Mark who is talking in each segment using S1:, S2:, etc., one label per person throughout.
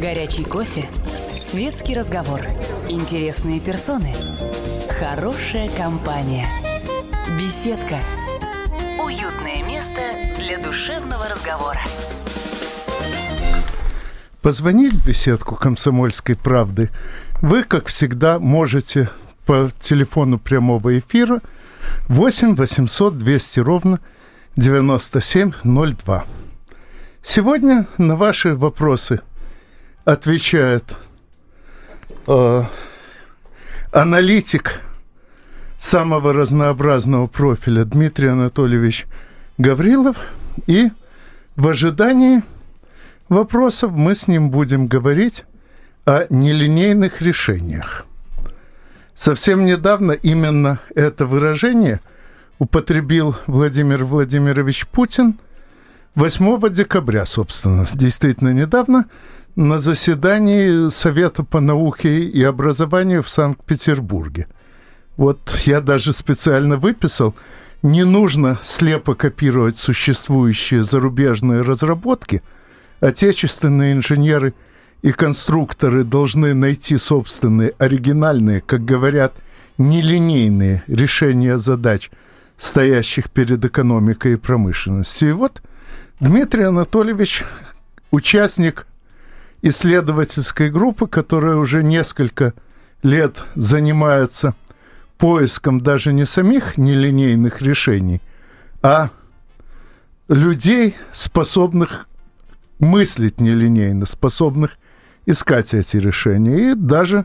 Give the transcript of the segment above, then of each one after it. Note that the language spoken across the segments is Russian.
S1: Горячий кофе, светский разговор, интересные персоны, хорошая компания, беседка, уютное место для душевного разговора.
S2: Позвонить в беседку «Комсомольской правды» вы, как всегда, можете по телефону прямого эфира 8 800 200 ровно 9702. Сегодня на ваши вопросы отвечает э, аналитик самого разнообразного профиля Дмитрий Анатольевич Гаврилов. И в ожидании вопросов мы с ним будем говорить о нелинейных решениях. Совсем недавно именно это выражение употребил Владимир Владимирович Путин 8 декабря, собственно, действительно недавно, на заседании Совета по науке и образованию в Санкт-Петербурге. Вот я даже специально выписал, не нужно слепо копировать существующие зарубежные разработки. Отечественные инженеры и конструкторы должны найти собственные оригинальные, как говорят, нелинейные решения задач, стоящих перед экономикой и промышленностью. И вот Дмитрий Анатольевич, участник исследовательской группы, которая уже несколько лет занимается поиском даже не самих нелинейных решений, а людей, способных мыслить нелинейно, способных искать эти решения. И даже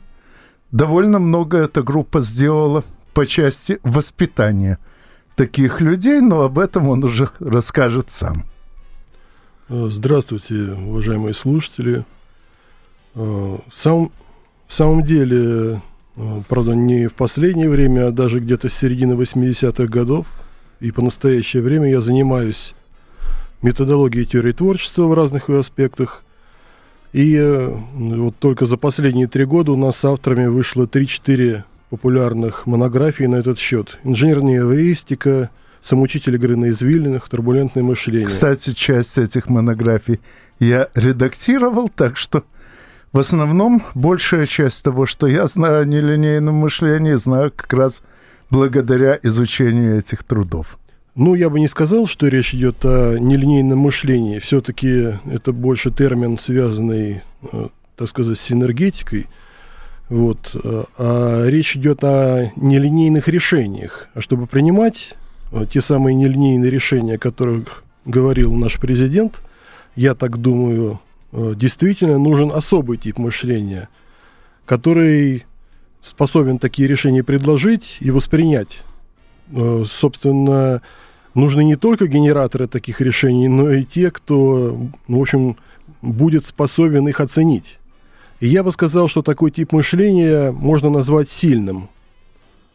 S2: довольно много эта группа сделала по части воспитания таких людей, но об этом он уже расскажет сам.
S3: Здравствуйте, уважаемые слушатели. Э, сам, в самом деле, э, правда, не в последнее время, а даже где-то с середины 80-х годов, и по настоящее время я занимаюсь методологией теории творчества в разных ее аспектах. И э, вот только за последние три года у нас с авторами вышло 3-4 популярных монографий на этот счет. Инженерная эвристика, самоучитель игры на извилинах, турбулентное мышление.
S2: Кстати, часть этих монографий я редактировал, так что в основном большая часть того, что я знаю о нелинейном мышлении, знаю как раз благодаря изучению этих трудов.
S3: Ну, я бы не сказал, что речь идет о нелинейном мышлении. Все-таки это больше термин, связанный, э, так сказать, с энергетикой. Вот. А речь идет о нелинейных решениях. А чтобы принимать э, те самые нелинейные решения, о которых говорил наш президент, я так думаю, Э, действительно нужен особый тип мышления, который способен такие решения предложить и воспринять. Э, собственно, нужны не только генераторы таких решений, но и те, кто, ну, в общем, будет способен их оценить. И я бы сказал, что такой тип мышления можно назвать сильным.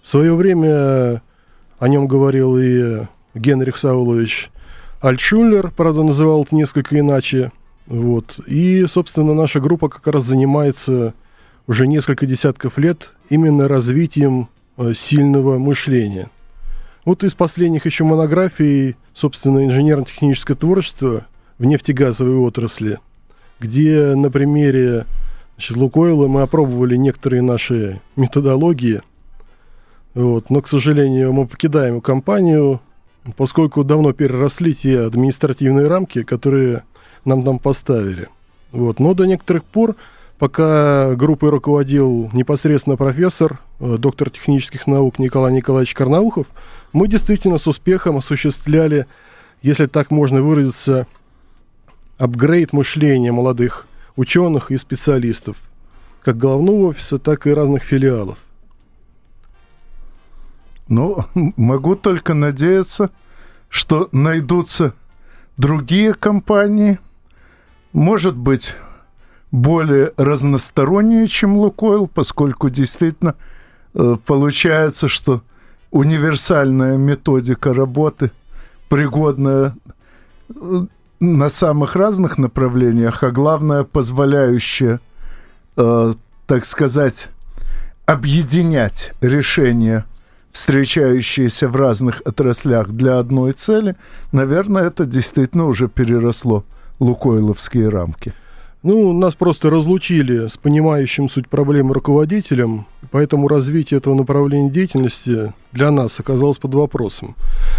S3: В свое время о нем говорил и Генрих Саулович Альтшулер, правда, называл это несколько иначе – вот. И, собственно, наша группа как раз занимается уже несколько десятков лет именно развитием э, сильного мышления. Вот из последних еще монографий, собственно, инженерно-техническое творчество в нефтегазовой отрасли, где на примере значит, Лукойла мы опробовали некоторые наши методологии, вот, но, к сожалению, мы покидаем компанию, поскольку давно переросли те административные рамки, которые нам там поставили. Вот. Но до некоторых пор, пока группой руководил непосредственно профессор, э, доктор технических наук Николай Николаевич Карнаухов, мы действительно с успехом осуществляли, если так можно выразиться, апгрейд мышления молодых ученых и специалистов, как головного офиса, так и разных филиалов.
S2: Ну, могу только надеяться, что найдутся другие компании – может быть, более разносторонние, чем Лукойл, поскольку действительно э, получается, что универсальная методика работы, пригодная э, на самых разных направлениях, а главное, позволяющая, э, так сказать, объединять решения, встречающиеся в разных отраслях для одной цели, наверное, это действительно уже переросло лукойловские рамки.
S3: Ну, нас просто разлучили с понимающим суть проблемы руководителем, поэтому развитие этого направления деятельности для нас оказалось под вопросом.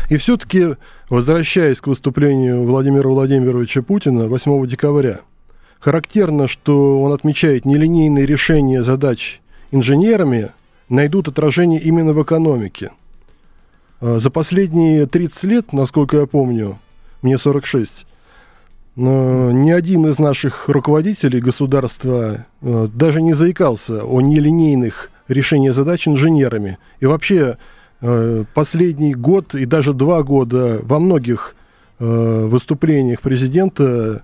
S3: И все-таки, возвращаясь к выступлению Владимира Владимировича Путина 8 декабря, характерно, что он отмечает нелинейные решения задач инженерами найдут отражение именно в экономике. А за последние 30 лет, насколько я помню, мне 46, но ни один из наших руководителей государства э, даже не заикался о нелинейных решениях задач инженерами. И вообще э, последний год и даже два года во многих э, выступлениях президента,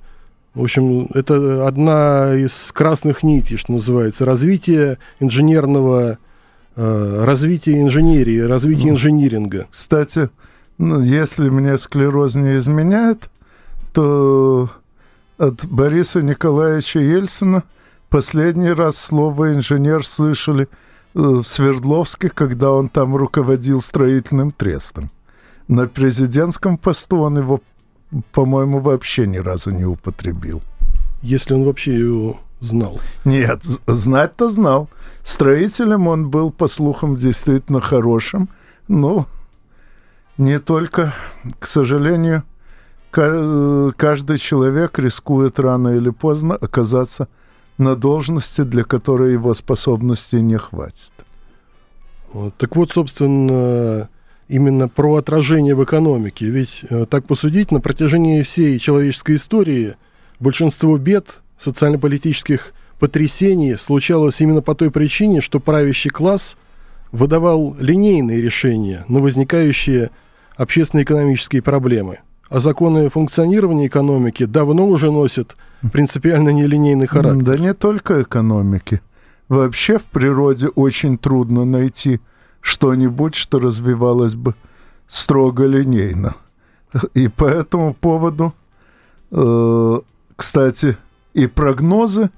S3: в общем, это одна из красных нитей, что называется, развитие инженерного, развитие инженерии, развитие ну, инжиниринга.
S2: Кстати, ну, если мне склероз не изменяет, от Бориса Николаевича Ельцина последний раз слово «инженер» слышали э, в Свердловске, когда он там руководил строительным трестом. На президентском посту он его, по-моему, вообще ни разу не употребил.
S3: Если он вообще его знал.
S2: Нет, знать-то знал. Строителем он был, по слухам, действительно хорошим, но не только, к сожалению, каждый человек рискует рано или поздно оказаться на должности, для которой его способностей не хватит.
S3: Вот. Так вот, собственно, именно про отражение в экономике. Ведь, э, так посудить, на протяжении всей человеческой истории большинство бед, социально-политических потрясений случалось именно по той причине, что правящий класс выдавал линейные решения на возникающие общественно-экономические проблемы – а законы функционирования экономики давно уже носят принципиально нелинейный характер.
S2: Да не только экономики. Вообще в природе очень трудно найти что-нибудь, что развивалось бы строго линейно. И по этому поводу, э, кстати, и прогнозы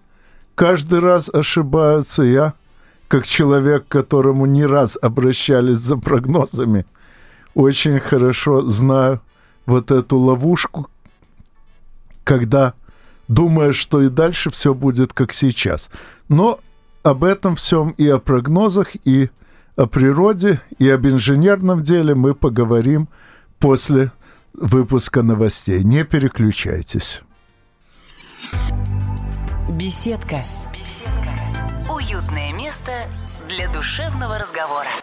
S2: каждый раз ошибаются. Я, как человек, к которому не раз обращались за прогнозами, очень хорошо знаю, вот эту ловушку, когда думаешь, что и дальше все будет как сейчас. Но об этом всем и о прогнозах, и о природе, и об инженерном деле мы поговорим после выпуска новостей. Не переключайтесь.
S1: Беседка. Беседка. Уютное место для душевного разговора.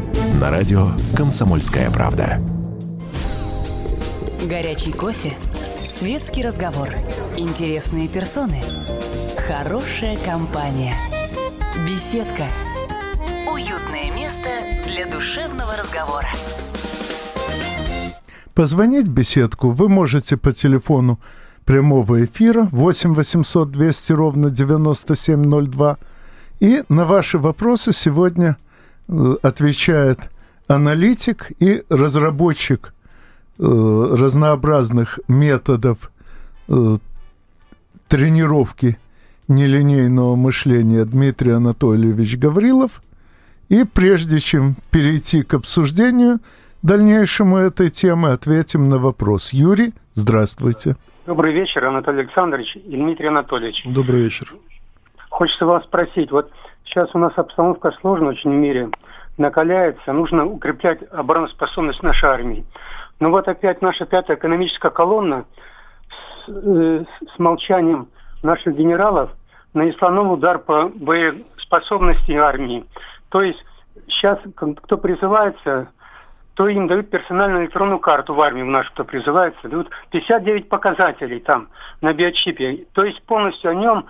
S4: на радио «Комсомольская правда».
S1: Горячий кофе, светский разговор, интересные персоны, хорошая компания, беседка, уютное место для душевного разговора.
S2: Позвонить в беседку вы можете по телефону прямого эфира 8 800 200 ровно 9702. И на ваши вопросы сегодня – отвечает аналитик и разработчик э, разнообразных методов э, тренировки нелинейного мышления Дмитрий Анатольевич Гаврилов. И прежде чем перейти к обсуждению дальнейшему этой темы, ответим на вопрос. Юрий, здравствуйте.
S5: Добрый вечер, Анатолий Александрович и Дмитрий Анатольевич.
S3: Добрый вечер.
S5: Хочется вас спросить, вот Сейчас у нас обстановка сложная очень в мире, накаляется, нужно укреплять обороноспособность нашей армии. Но вот опять наша пятая экономическая колонна с, э, с молчанием наших генералов нанесла новый удар по боеспособности армии. То есть сейчас кто призывается, то им дают персональную электронную карту в армию в нашу, кто призывается, дают 59 показателей там на биочипе. То есть полностью о нем,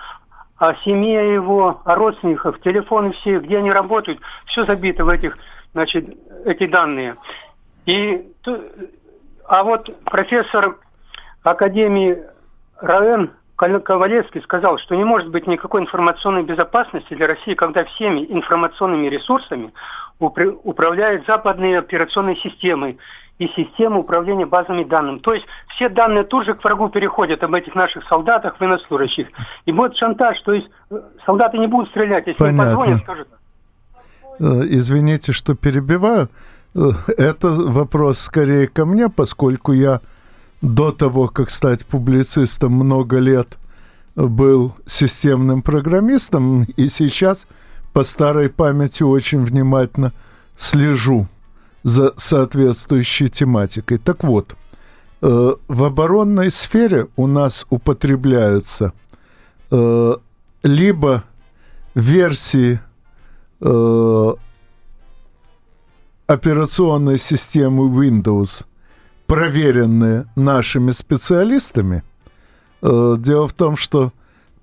S5: о семье его, о родственниках, телефоны все, где они работают, все забито в этих, значит, эти данные. И, а вот профессор Академии РАЭН Ковалевский сказал, что не может быть никакой информационной безопасности для России, когда всеми информационными ресурсами управляют западные операционные системы и системы управления базами данными. То есть все данные тут же к врагу переходят об этих наших солдатах, военнослужащих. И будет шантаж, то есть э, солдаты не будут стрелять, если Понятно. им позвонят, скажут.
S2: Э, извините, что перебиваю. Э, это вопрос скорее ко мне, поскольку я до того, как стать публицистом, много лет был системным программистом, и сейчас по старой памяти очень внимательно слежу за соответствующей тематикой. Так вот, э, в оборонной сфере у нас употребляются э, либо версии э, операционной системы Windows, проверенные нашими специалистами. Э, дело в том, что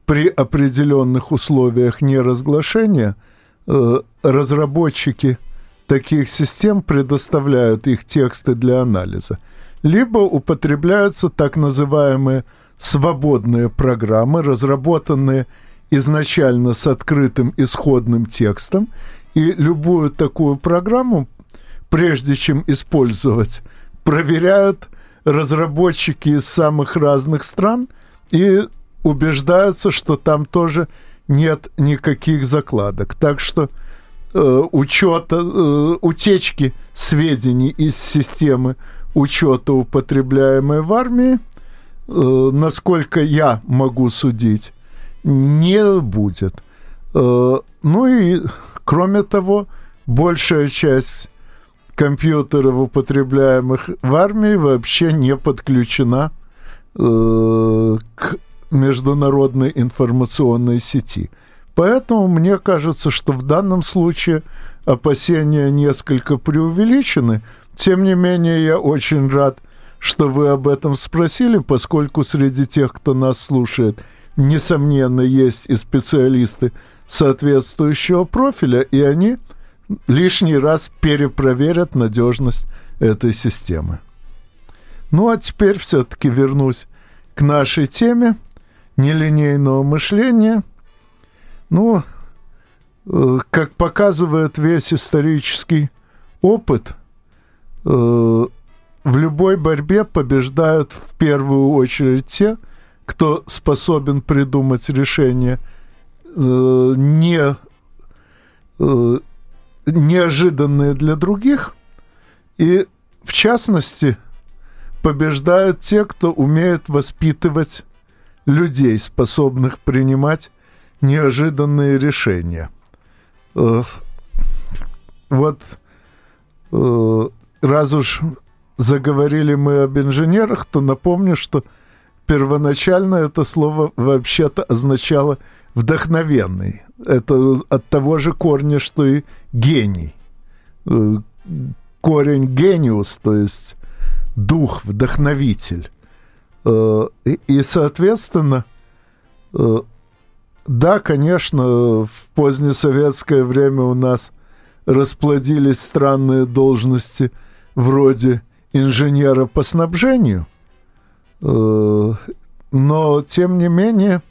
S2: при определенных условиях неразглашения э, разработчики таких систем предоставляют их тексты для анализа. Либо употребляются так называемые свободные программы, разработанные изначально с открытым исходным текстом, и любую такую программу, прежде чем использовать, проверяют разработчики из самых разных стран и убеждаются, что там тоже нет никаких закладок. Так что учета, э, утечки сведений из системы учета, употребляемой в армии, э, насколько я могу судить, не будет. Э, ну и, кроме того, большая часть компьютеров, употребляемых в армии, вообще не подключена э, к международной информационной сети. Поэтому мне кажется, что в данном случае опасения несколько преувеличены. Тем не менее, я очень рад, что вы об этом спросили, поскольку среди тех, кто нас слушает, несомненно, есть и специалисты соответствующего профиля, и они лишний раз перепроверят надежность этой системы. Ну а теперь все-таки вернусь к нашей теме нелинейного мышления. Ну, э, как показывает весь исторический опыт, э, в любой борьбе побеждают в первую очередь те, кто способен придумать решение э, не неожиданные для других, и в частности побеждают те, кто умеет воспитывать людей, способных принимать неожиданные решения. Э, вот э, раз уж заговорили мы об инженерах, то напомню, что первоначально это слово вообще-то означало вдохновенный. Это от того же корня, что и гений. Э, корень гениус, то есть дух, вдохновитель. И, соответственно, да, конечно, в позднесоветское время у нас расплодились странные должности вроде инженера по снабжению, но, тем не менее,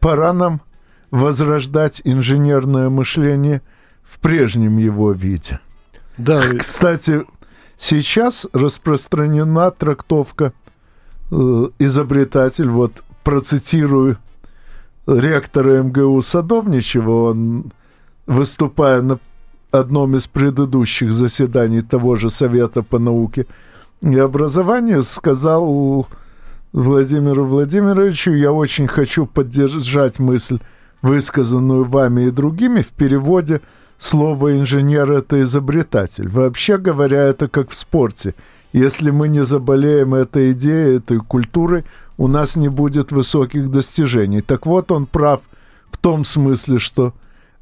S2: пора нам возрождать инженерное мышление в прежнем его виде. Да. Кстати, сейчас распространена трактовка э, изобретатель, вот процитирую ректора МГУ Садовничева, он, выступая на одном из предыдущих заседаний того же Совета по науке и образованию, сказал Владимиру Владимировичу, я очень хочу поддержать мысль, высказанную вами и другими, в переводе слово «инженер» — это изобретатель. Вообще говоря, это как в спорте. Если мы не заболеем этой идеей, этой культурой, у нас не будет высоких достижений. Так вот, он прав в том смысле, что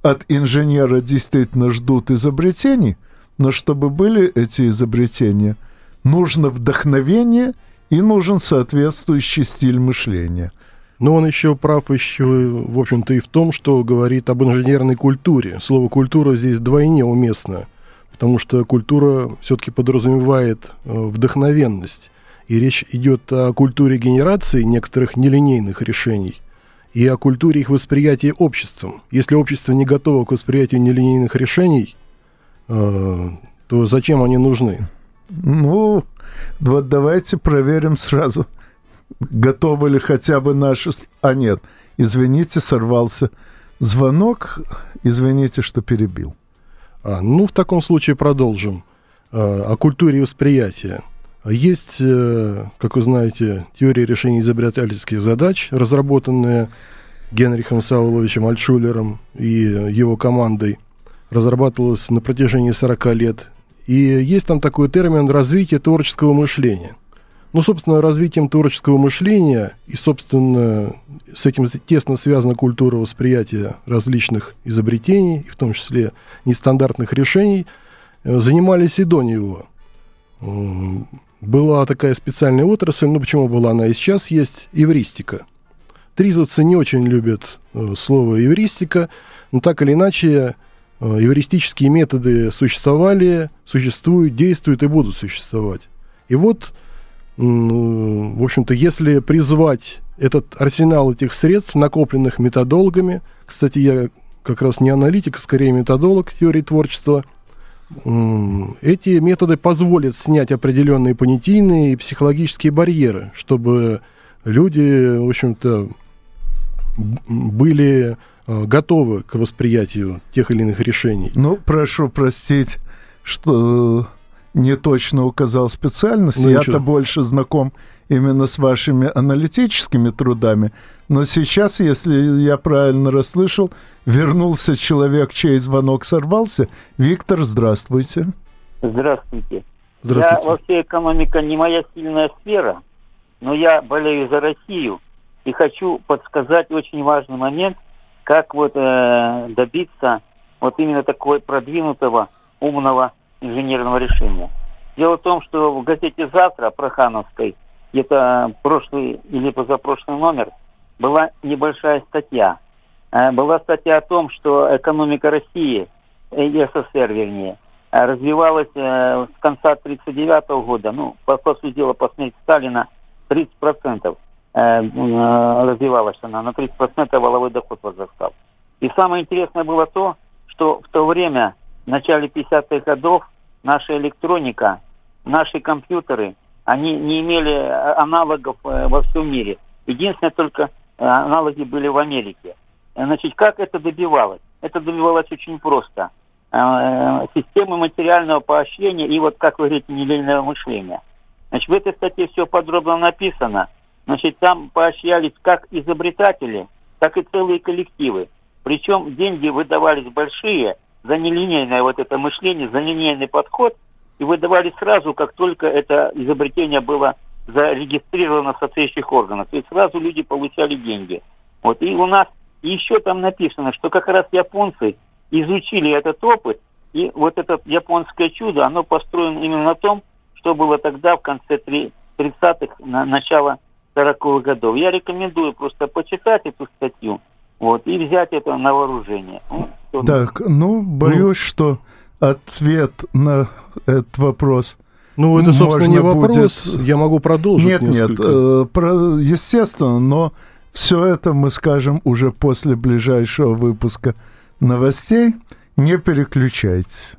S2: от инженера действительно ждут изобретений, но чтобы были эти изобретения, нужно вдохновение – и нужен соответствующий стиль мышления.
S3: Но он еще прав еще, в общем-то, и в том, что говорит об инженерной культуре. Слово «культура» здесь двойне уместно, потому что культура все-таки подразумевает э, вдохновенность. И речь идет о культуре генерации некоторых нелинейных решений и о культуре их восприятия обществом. Если общество не готово к восприятию нелинейных решений, э, то зачем они нужны?
S2: Ну, вот давайте проверим сразу, готовы ли хотя бы наши... А нет, извините, сорвался звонок. Извините, что перебил.
S3: А, ну, в таком случае продолжим. А, о культуре восприятия. Есть, э, как вы знаете, теория решения изобретательских задач, разработанная Генрихом Сауловичем Альтшулером и его командой. Разрабатывалась на протяжении 40 лет. И есть там такой термин «развитие творческого мышления». Ну, собственно, развитием творческого мышления и, собственно, с этим тесно связана культура восприятия различных изобретений, в том числе нестандартных решений, э, занимались и до него. Была такая специальная отрасль, ну почему была она и сейчас есть, эвристика. Тризовцы не очень любят э, слово эвристика, но так или иначе э, эвристические методы существовали, существуют, действуют и будут существовать. И вот в общем-то, если призвать этот арсенал этих средств, накопленных методологами, кстати, я как раз не аналитик, а скорее методолог теории творчества, эти методы позволят снять определенные понятийные и психологические барьеры, чтобы люди, в общем-то, были э, готовы к восприятию тех или иных решений.
S2: Ну, прошу простить, что не точно указал специальность.
S3: Ну,
S2: Я-то больше знаком именно с вашими аналитическими трудами. Но сейчас, если я правильно расслышал, вернулся человек, чей звонок сорвался. Виктор, здравствуйте.
S6: Здравствуйте.
S3: Здравствуйте.
S6: Я вообще экономика не моя сильная сфера, но я болею за Россию и хочу подсказать очень важный момент, как вот э, добиться вот именно такого продвинутого умного инженерного решения. Дело в том, что в газете «Завтра» Прохановской, где-то прошлый или позапрошлый номер, была небольшая статья. Э, была статья о том, что экономика России, э, СССР вернее, э, развивалась с конца 1939 года, ну, по, по сути дела, по смерти Сталина, 30% развивалась она, на 30% валовой доход возрастал. И самое интересное было то, что в то время, в начале 50-х годов, наша электроника, наши компьютеры, они не имели э, аналогов э, во всем мире. Единственное, только э, аналоги были в Америке. Значит, как это добивалось? Это добивалось очень просто. Системы материального поощрения и вот, как вы говорите, нелинейного мышления. Значит, в этой статье все подробно написано. Значит, там поощрялись как изобретатели, так и целые коллективы. Причем деньги выдавались большие, за нелинейное вот это мышление, за нелинейный подход, и выдавали сразу, как только это изобретение было зарегистрировано в соответствующих органах. То есть сразу люди получали деньги. Вот. И у нас еще там написано, что как раз японцы изучили этот опыт, и вот это японское чудо, оно построено именно на том, что было тогда в конце 30-х, на начало 40-х годов. Я рекомендую просто почитать эту статью вот, и взять это на вооружение.
S2: Ну, так, ну, боюсь, ну, что ответ на этот вопрос
S3: ну, это, собственно, не вопрос. Будет... Я могу продолжить.
S2: Нет, несколько. нет, э, про, естественно, но все это мы скажем уже после ближайшего выпуска новостей. Не переключайтесь.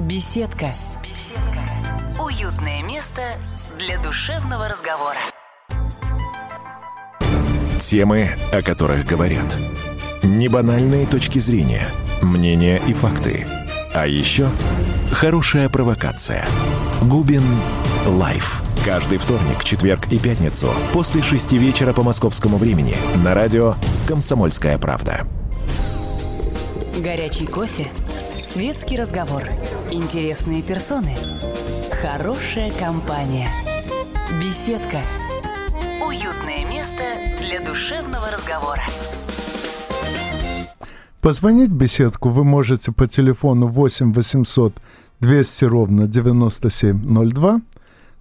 S1: Беседка. Беседка. Уютное место для душевного разговора.
S4: Темы, о которых говорят. Небанальные точки зрения, мнения и факты. А еще хорошая провокация. Губин Live. Каждый вторник, четверг и пятницу после шести вечера по московскому времени на радио «Комсомольская правда».
S1: Горячий кофе, светский разговор, интересные персоны, хорошая компания, беседка, уютное место для душевного разговора.
S2: Позвонить в беседку вы можете по телефону 8 800 200 ровно 9702.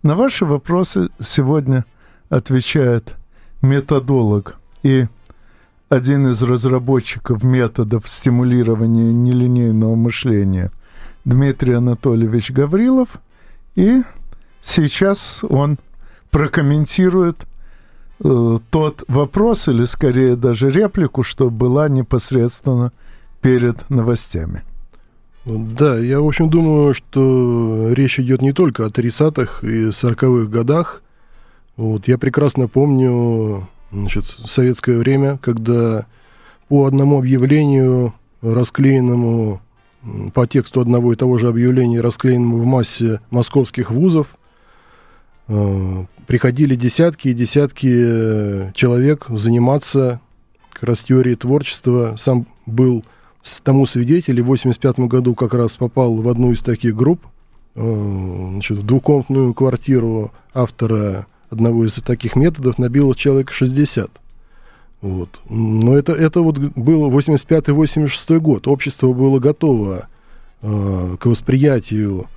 S2: На ваши вопросы сегодня отвечает методолог и один из разработчиков методов стимулирования нелинейного мышления Дмитрий Анатольевич Гаврилов и сейчас он прокомментирует тот вопрос, или скорее даже реплику, что была непосредственно перед новостями.
S3: Да, я, в общем, думаю, что речь идет не только о 30-х и 40-х годах. Вот, я прекрасно помню значит, советское время, когда по одному объявлению, расклеенному по тексту одного и того же объявления, расклеенному в массе московских вузов, э, приходили десятки и десятки э, человек заниматься как раз теорией творчества. Сам был тому свидетель, и в 85 году как раз попал в одну из таких групп, э, значит, в двухкомнатную квартиру автора одного из таких методов набило человек 60. Вот. Но это, это вот было 85-86 год. Общество было готово э, к восприятию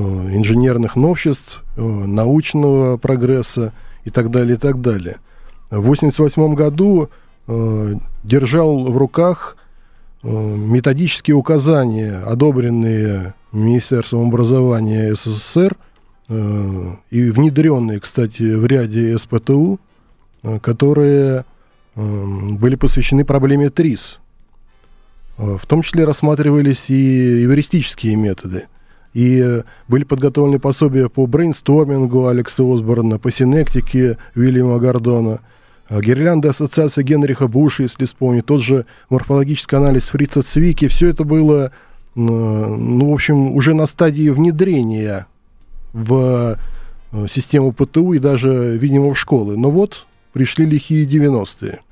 S3: инженерных новшеств, э, научного прогресса и так далее, и так далее. В 88 году э, держал в руках э, методические указания, одобренные Министерством образования СССР э, и внедренные, кстати, в ряде СПТУ, э, которые были посвящены проблеме ТРИС. Э, в том числе рассматривались и эвристические методы. И э, были подготовлены пособия по брейнстормингу Алекса Осборна, по синектике Уильяма Гордона, э, гирлянда ассоциации Генриха Буша, если вспомнить, тот же морфологический анализ Фрица Цвики. Все это было, ну, в общем, уже на стадии внедрения в систему ПТУ и даже, видимо, в школы. Но вот пришли лихие 90-е.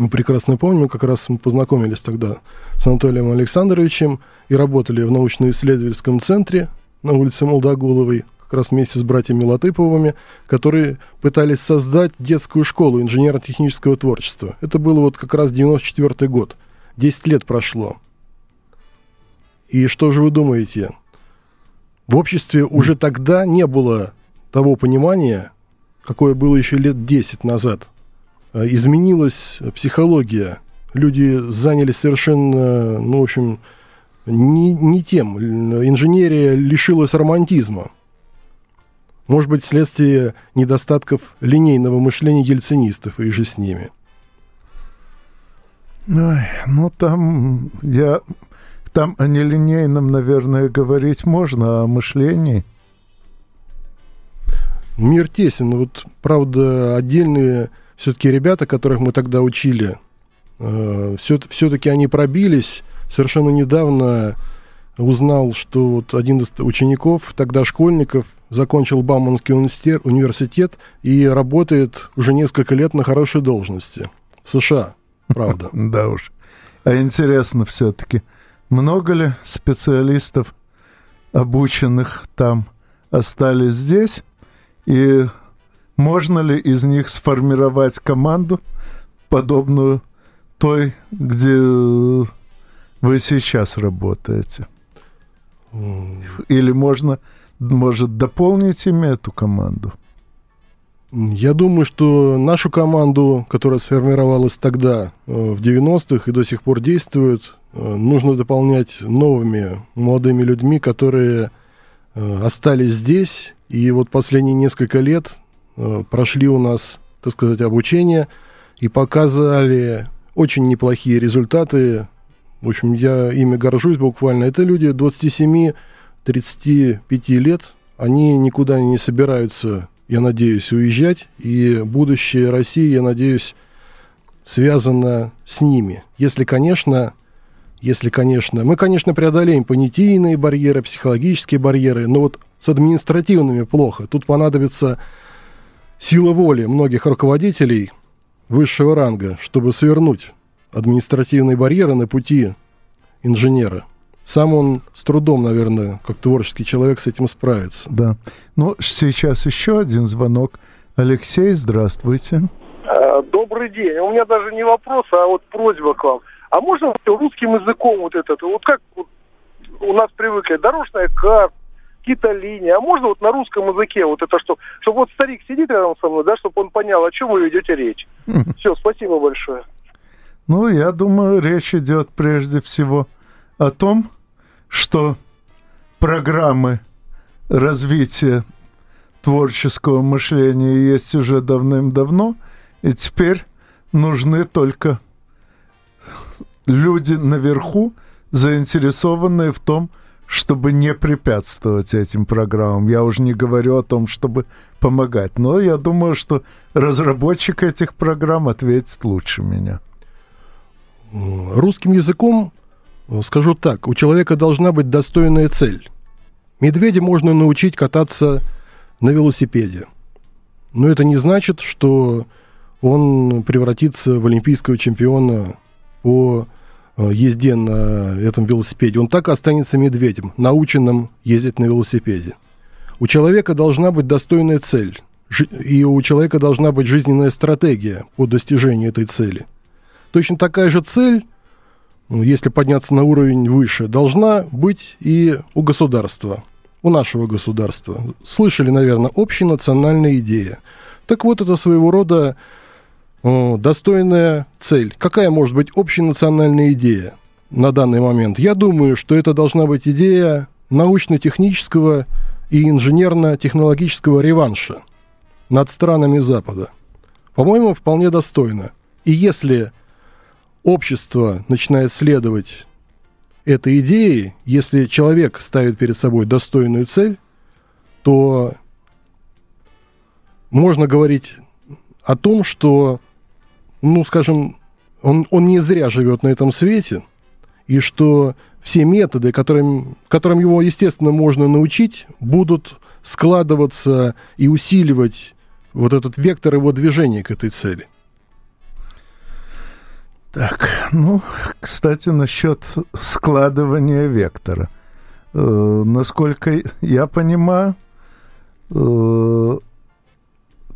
S3: Мы прекрасно помним, как раз мы познакомились тогда с Анатолием Александровичем и работали в научно-исследовательском центре на улице Молдогуловой, как раз вместе с братьями Латыповыми, которые пытались создать детскую школу инженерно-технического творчества. Это было вот как раз 94 год. 10 лет прошло. И что же вы думаете? В обществе уже тогда не было того понимания, какое было еще лет 10 назад. А, изменилась психология. Люди занялись совершенно, ну, в общем, не, не тем. Инженерия лишилась романтизма. Может быть, вследствие недостатков линейного мышления ельцинистов и же с ними.
S2: Ой, ну, там я... Там о нелинейном, наверное, говорить можно, а о мышлении –
S3: Мир тесен. Вот, правда, отдельные все-таки ребята, которых мы тогда учили, э, все, все-таки они пробились. Совершенно недавно узнал, что вот один из учеников, тогда школьников, закончил Бауманский университет и работает уже несколько лет на хорошей должности. В США, правда.
S2: Да уж. А интересно все-таки, много ли специалистов, обученных там, остались здесь? И можно ли из них сформировать команду, подобную той, где вы сейчас работаете? Или можно, может, дополнить ими эту команду?
S3: Я думаю, что нашу команду, которая сформировалась тогда, э, в 90-х и до сих пор действует, э, нужно дополнять новыми молодыми людьми, которые э, остались здесь и вот последние несколько лет прошли у нас, так сказать, обучение и показали очень неплохие результаты. В общем, я ими горжусь буквально. Это люди 27-35 лет. Они никуда не собираются, я надеюсь, уезжать. И будущее России, я надеюсь, связано с ними. Если, конечно, если, конечно, мы, конечно, преодолеем понятийные барьеры, психологические барьеры, но вот с административными плохо. Тут понадобится сила воли многих руководителей высшего ранга, чтобы свернуть административные барьеры на пути инженера. Сам он с трудом, наверное, как творческий человек с этим справится.
S2: Да. Ну, сейчас еще один звонок. Алексей, здравствуйте.
S7: А, добрый день. У меня даже не вопрос, а вот просьба к вам. А можно русским языком вот этот, вот как вот у нас привыкли, дорожная карта, какие-то линии. А можно вот на русском языке вот это что, чтобы вот старик сидит рядом со мной, да, чтобы он понял, о чем вы ведете речь. Все, спасибо большое.
S2: Ну, я думаю, речь идет прежде всего о том, что программы развития творческого мышления есть уже давным-давно, и теперь нужны только люди наверху, заинтересованные в том, чтобы не препятствовать этим программам. Я уже не говорю о том, чтобы помогать. Но я думаю, что разработчик этих программ ответит лучше меня.
S3: Русским языком, э, скажу так, у человека должна быть достойная цель. Медведя можно научить кататься на велосипеде. Но это не значит, что он превратится в олимпийского чемпиона по езде на этом велосипеде, он так и останется медведем, наученным ездить на велосипеде. У человека должна быть достойная цель, и у человека должна быть жизненная стратегия по достижению этой цели. Точно такая же цель, ну, если подняться на уровень выше, должна быть и у государства, у нашего государства. Слышали, наверное, общенациональная идея. Так вот, это своего рода достойная цель. Какая может быть общенациональная идея на данный момент? Я думаю, что это должна быть идея научно-технического и инженерно-технологического реванша над странами Запада. По-моему, вполне достойно. И если общество начинает следовать этой идее, если человек ставит перед собой достойную цель, то можно говорить о том, что ну, скажем, он, он не зря живет на этом свете, и что все методы, которым, которым его, естественно, можно научить, будут складываться и усиливать вот этот вектор его движения к этой цели.
S2: Так, ну, кстати, насчет складывания вектора. Э, насколько я понимаю, э,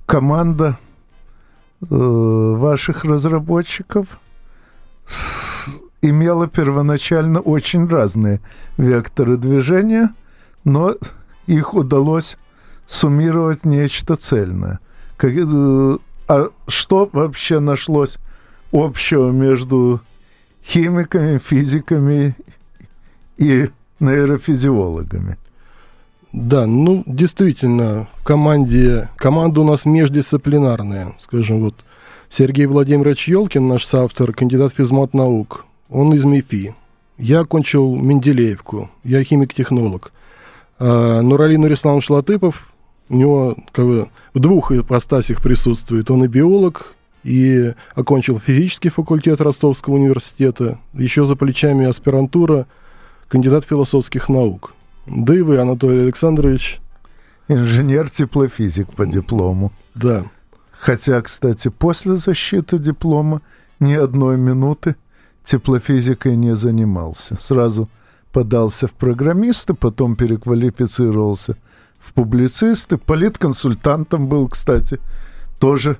S2: команда ваших разработчиков имела первоначально очень разные векторы движения, но их удалось суммировать нечто цельное. Как, э, а что вообще нашлось общего между химиками, физиками и нейрофизиологами?
S3: Да, ну, действительно, в команде, команда у нас междисциплинарная. Скажем, вот Сергей Владимирович Елкин, наш соавтор, кандидат физмат наук, он из МИФИ. Я окончил Менделеевку, я химик-технолог. А Нурали Нурислам Шлатыпов, у него как бы, в двух ипостасях присутствует. Он и биолог, и окончил физический факультет Ростовского университета. Еще за плечами аспирантура, кандидат философских наук. Да и вы, Анатолий Александрович.
S2: Инженер-теплофизик по диплому.
S3: Да.
S2: Хотя, кстати, после защиты диплома ни одной минуты теплофизикой не занимался. Сразу подался в программисты, потом переквалифицировался в публицисты. Политконсультантом был, кстати. Тоже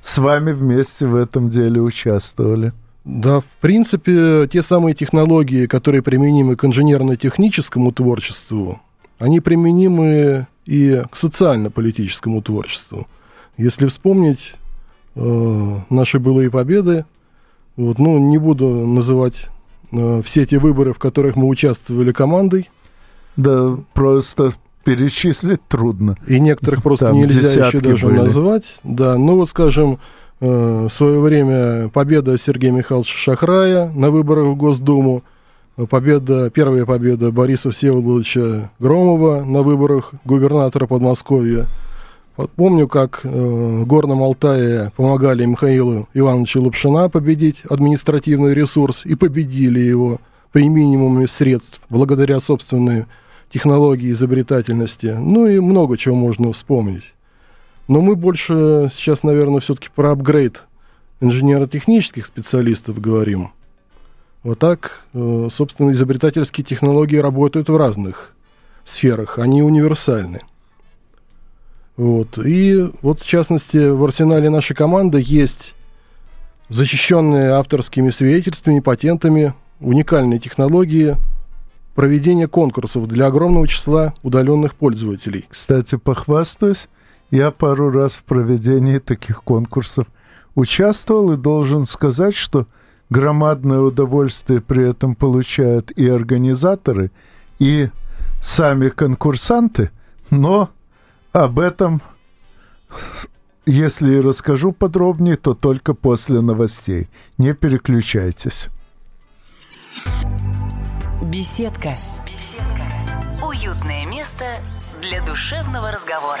S2: с вами вместе в этом деле участвовали.
S3: Да, в принципе, те самые технологии, которые применимы к инженерно-техническому творчеству, они применимы и к социально-политическому творчеству. Если вспомнить э, наши былые победы, вот, ну, не буду называть э, все те выборы, в которых мы участвовали командой.
S2: Да, просто перечислить трудно.
S3: И некоторых просто Там нельзя еще даже были. назвать. Да, ну вот, скажем, в свое время победа Сергея Михайловича Шахрая на выборах в Госдуму, победа, первая победа Бориса Всеволодовича Громова на выборах губернатора Подмосковья. Помню, как э, в Горном Алтае помогали Михаилу Ивановичу Лапшина победить административный ресурс и победили его при минимуме средств, благодаря собственной технологии изобретательности. Ну и много чего можно вспомнить. Но мы больше сейчас, наверное, все-таки про апгрейд инженерно-технических специалистов говорим. Вот так, э, собственно, изобретательские технологии работают в разных сферах, они универсальны. Вот. И вот, в частности, в арсенале нашей команды есть защищенные авторскими свидетельствами, патентами, уникальные технологии проведения конкурсов для огромного числа удаленных пользователей.
S2: Кстати, похвастаюсь, я пару раз в проведении таких конкурсов участвовал и должен сказать, что громадное удовольствие при этом получают и организаторы, и сами конкурсанты, но об этом, если расскажу подробнее, то только после новостей. Не переключайтесь.
S1: Беседка. Беседка. Уютное место для душевного разговора.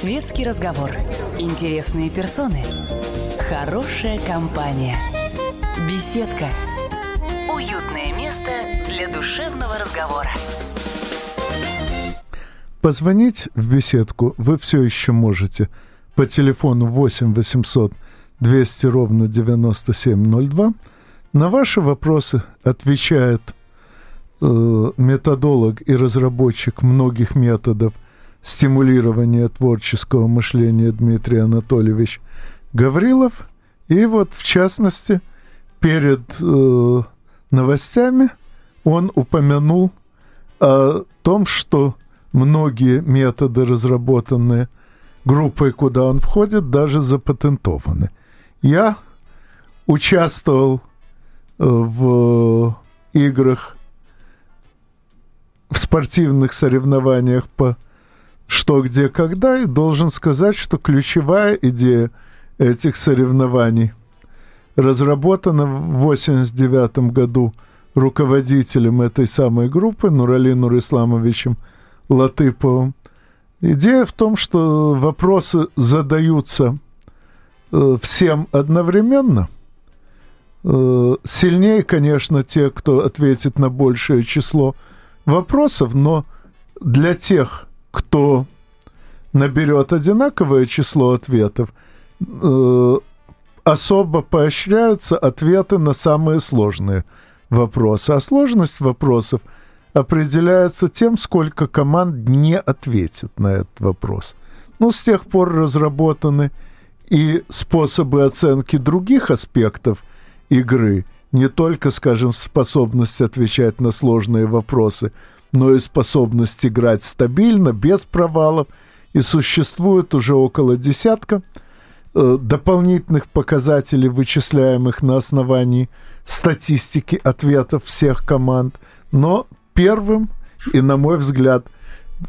S1: Светский разговор. Интересные персоны. Хорошая компания. Беседка. Уютное место для душевного разговора.
S2: Позвонить в беседку вы все еще можете по телефону 8 800 200 ровно 9702. На ваши вопросы отвечает э, методолог и разработчик многих методов стимулирования творческого мышления Дмитрий Анатольевич Гаврилов. И вот, в частности, перед э, новостями он упомянул о том, что многие методы, разработанные группой, куда он входит, даже запатентованы. Я участвовал э, в играх, в спортивных соревнованиях по что, где, когда, и должен сказать, что ключевая идея этих соревнований разработана в 1989 году руководителем этой самой группы Нурали Нурисламовичем Латыповым. Идея в том, что вопросы задаются э, всем одновременно. Э, сильнее, конечно, те, кто ответит на большее число вопросов, но для тех, кто наберет одинаковое число ответов, э, особо поощряются ответы на самые сложные вопросы. А сложность вопросов определяется тем, сколько команд не ответит на этот вопрос. Ну, с тех пор разработаны и способы оценки других аспектов игры, не только, скажем, способность отвечать на сложные вопросы – но и способность играть стабильно, без провалов, и существует уже около десятка э, дополнительных показателей, вычисляемых на основании статистики ответов всех команд. Но первым и, на мой взгляд,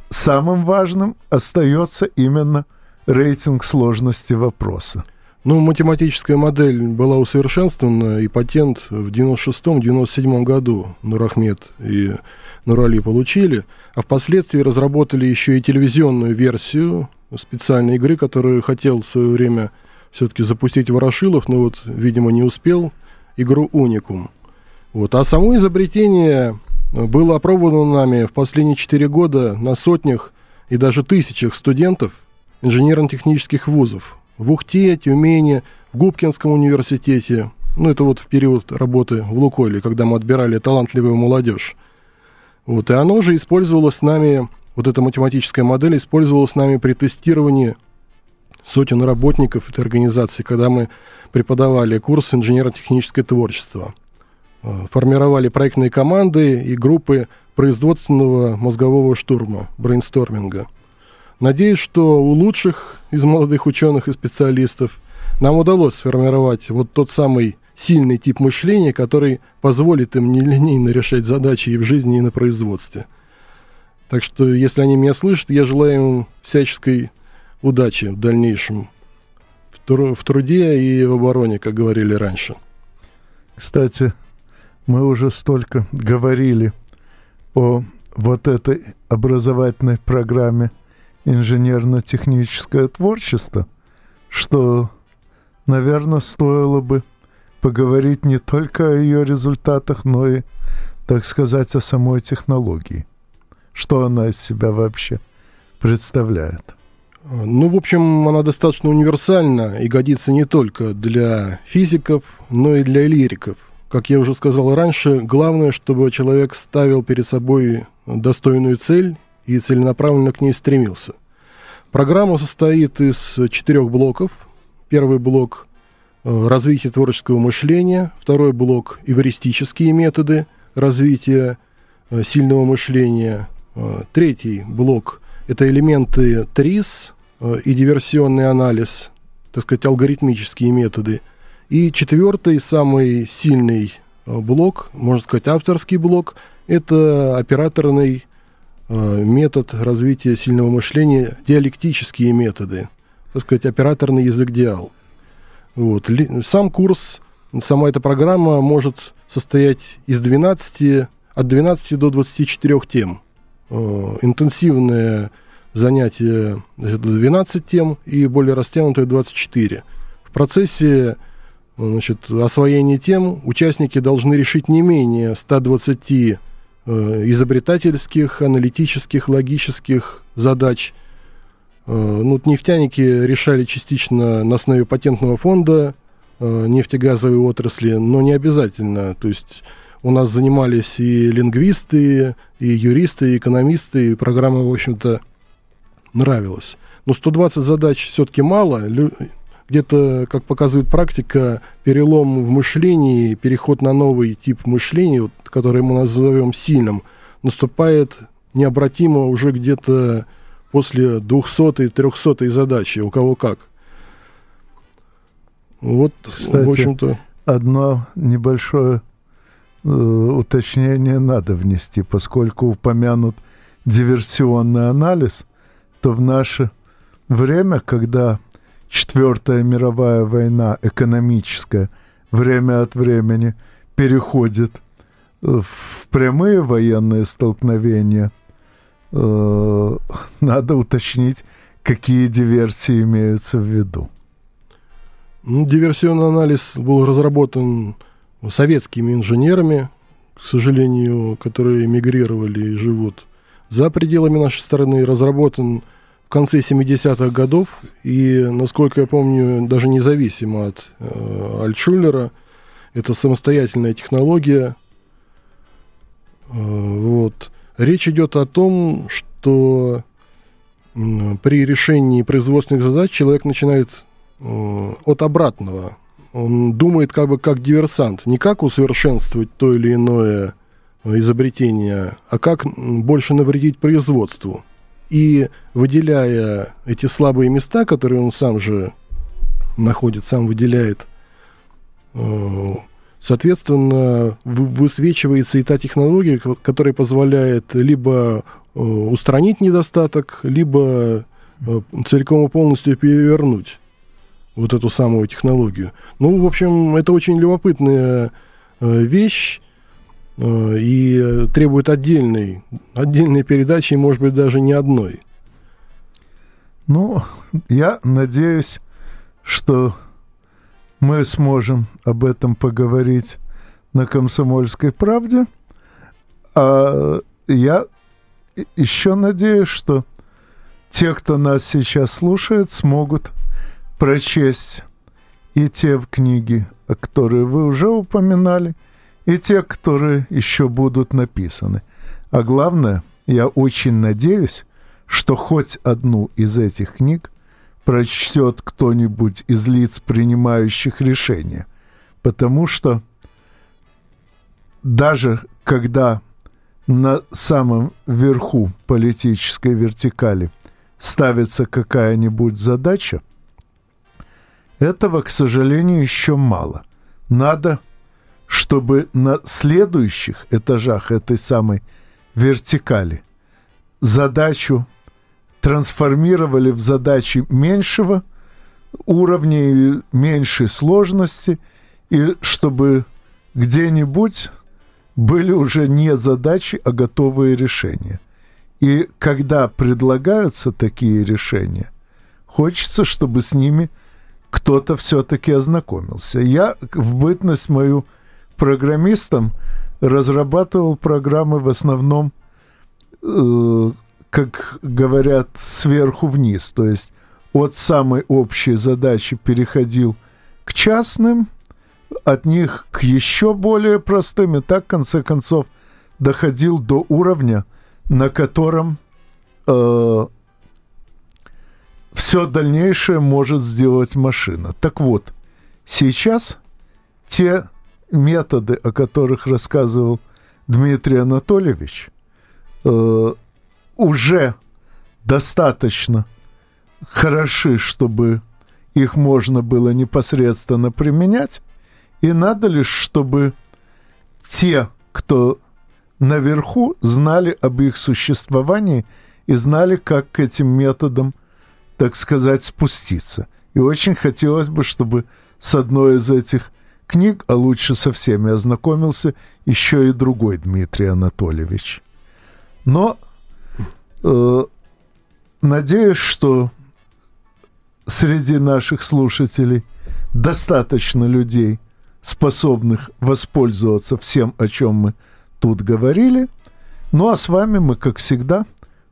S2: самым важным остается именно рейтинг сложности вопроса.
S3: Ну, математическая модель была усовершенствована, и патент в 96-97 году Нурахмед и Нурали получили, а впоследствии разработали еще и телевизионную версию специальной игры, которую хотел в свое время все-таки запустить Ворошилов, но вот, видимо, не успел, игру «Уникум». Вот. А само изобретение было опробовано нами в последние четыре года на сотнях и даже тысячах студентов инженерно-технических вузов в Ухте, Тюмени, в Губкинском университете. Ну, это вот в период работы в Лукойле, когда мы отбирали талантливую молодежь. Вот, и оно же использовалось с нами, вот эта математическая модель использовалась с нами при тестировании сотен работников этой организации, когда мы преподавали курс инженерно-техническое творчество, э, формировали проектные команды и группы производственного мозгового штурма, брейнсторминга. Надеюсь, что у лучших из молодых ученых и специалистов нам удалось сформировать вот тот самый сильный тип мышления, который позволит им нелинейно решать задачи и в жизни, и на производстве. Так что, если они меня слышат, я желаю им всяческой удачи в дальнейшем в, тру- в труде и в обороне, как говорили раньше.
S2: Кстати, мы уже столько говорили о вот этой образовательной программе инженерно-техническое творчество, что, наверное, стоило бы поговорить не только о ее результатах, но и, так сказать, о самой технологии. Что она из себя вообще представляет?
S3: Ну, в общем, она достаточно универсальна и годится не только для физиков, но и для лириков. Как я уже сказал раньше, главное, чтобы человек ставил перед собой достойную цель и целенаправленно к ней стремился. Программа состоит из четырех блоков. Первый блок развитие творческого мышления, второй блок – эвристические методы развития э, сильного мышления, э, третий блок – это элементы ТРИС и диверсионный анализ, так сказать, алгоритмические методы. И четвертый, самый сильный блок, можно сказать, авторский блок – это операторный Э, метод развития сильного мышления, диалектические методы, так сказать, операторный язык диал. Вот. Сам курс, сама эта программа может состоять из 12, от 12 до 24 тем. Э, интенсивное занятие 12 тем и более растянутое 24. В процессе значит, освоения тем участники должны решить не менее 120 Э, изобретательских, аналитических, логических задач. Э, ну, нефтяники решали частично на основе патентного фонда э, нефтегазовой отрасли, но не обязательно. То есть у нас занимались и лингвисты, и юристы, и экономисты, и программа, в общем-то, нравилась. Но 120 задач все-таки мало где-то, как показывает практика, перелом в мышлении, переход на новый тип мышления, который мы назовем сильным, наступает необратимо уже где-то после 200-й, 300-й задачи, у кого как.
S2: Вот, Кстати, в общем-то... одно небольшое э, уточнение надо внести, поскольку упомянут диверсионный анализ, то в наше время, когда Четвертая мировая война экономическая время от времени переходит э, в прямые военные столкновения. Э, надо уточнить, какие диверсии имеются в виду.
S3: Ну, диверсионный анализ был разработан советскими инженерами, к сожалению, которые эмигрировали и живут за пределами нашей страны, разработан в конце 70-х годов, и, насколько я помню, даже независимо от э, Альтшулера, это самостоятельная технология. Э, вот. Речь идет о том, что при решении производственных задач человек начинает э, от обратного. Он думает как бы как диверсант, не как усовершенствовать то или иное изобретение, а как больше навредить производству. И выделяя эти слабые места, которые он сам же находит, сам выделяет, э, соответственно, высвечивается и та технология, которая позволяет либо э, устранить недостаток, либо э, целиком и полностью перевернуть вот эту самую технологию. Ну, в общем, это очень любопытная вещь, Э, и требует отдельной, отдельной передачи, может быть, даже не одной.
S2: Ну, я надеюсь, что мы сможем об этом поговорить на «Комсомольской правде». А я еще надеюсь, что те, кто нас сейчас слушает, смогут прочесть и те книги, которые вы уже упоминали – и те, которые еще будут написаны. А главное, я очень надеюсь, что хоть одну из этих книг прочтет кто-нибудь из лиц, принимающих решения. Потому что даже когда на самом верху политической вертикали ставится какая-нибудь задача, этого, к сожалению, еще мало. Надо чтобы на следующих этажах этой самой вертикали задачу трансформировали в задачи меньшего уровня и меньшей сложности, и чтобы где-нибудь были уже не задачи, а готовые решения. И когда предлагаются такие решения, хочется, чтобы с ними кто-то все-таки ознакомился. Я в бытность мою программистом разрабатывал программы в основном, э, как говорят, сверху вниз. То есть от самой общей задачи переходил к частным, от них к еще более простым, и так, в конце концов, доходил до уровня, на котором э, все дальнейшее может сделать машина. Так вот, сейчас те методы, о которых рассказывал Дмитрий Анатольевич, э, уже достаточно хороши, чтобы их можно было непосредственно применять, и надо лишь, чтобы те, кто наверху, знали об их существовании и знали, как к этим методам, так сказать, спуститься. И очень хотелось бы, чтобы с одной из этих книг, а лучше со всеми, ознакомился еще и другой Дмитрий Анатольевич. Но надеюсь, что среди наших слушателей достаточно людей, способных воспользоваться всем, о чем мы тут говорили. Ну а с вами мы, как всегда,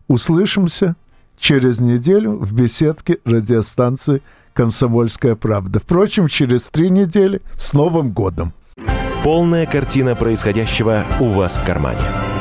S2: услышимся через неделю в беседке радиостанции «Комсомольская правда». Впрочем, через три недели с Новым годом!
S4: Полная картина происходящего у вас в кармане.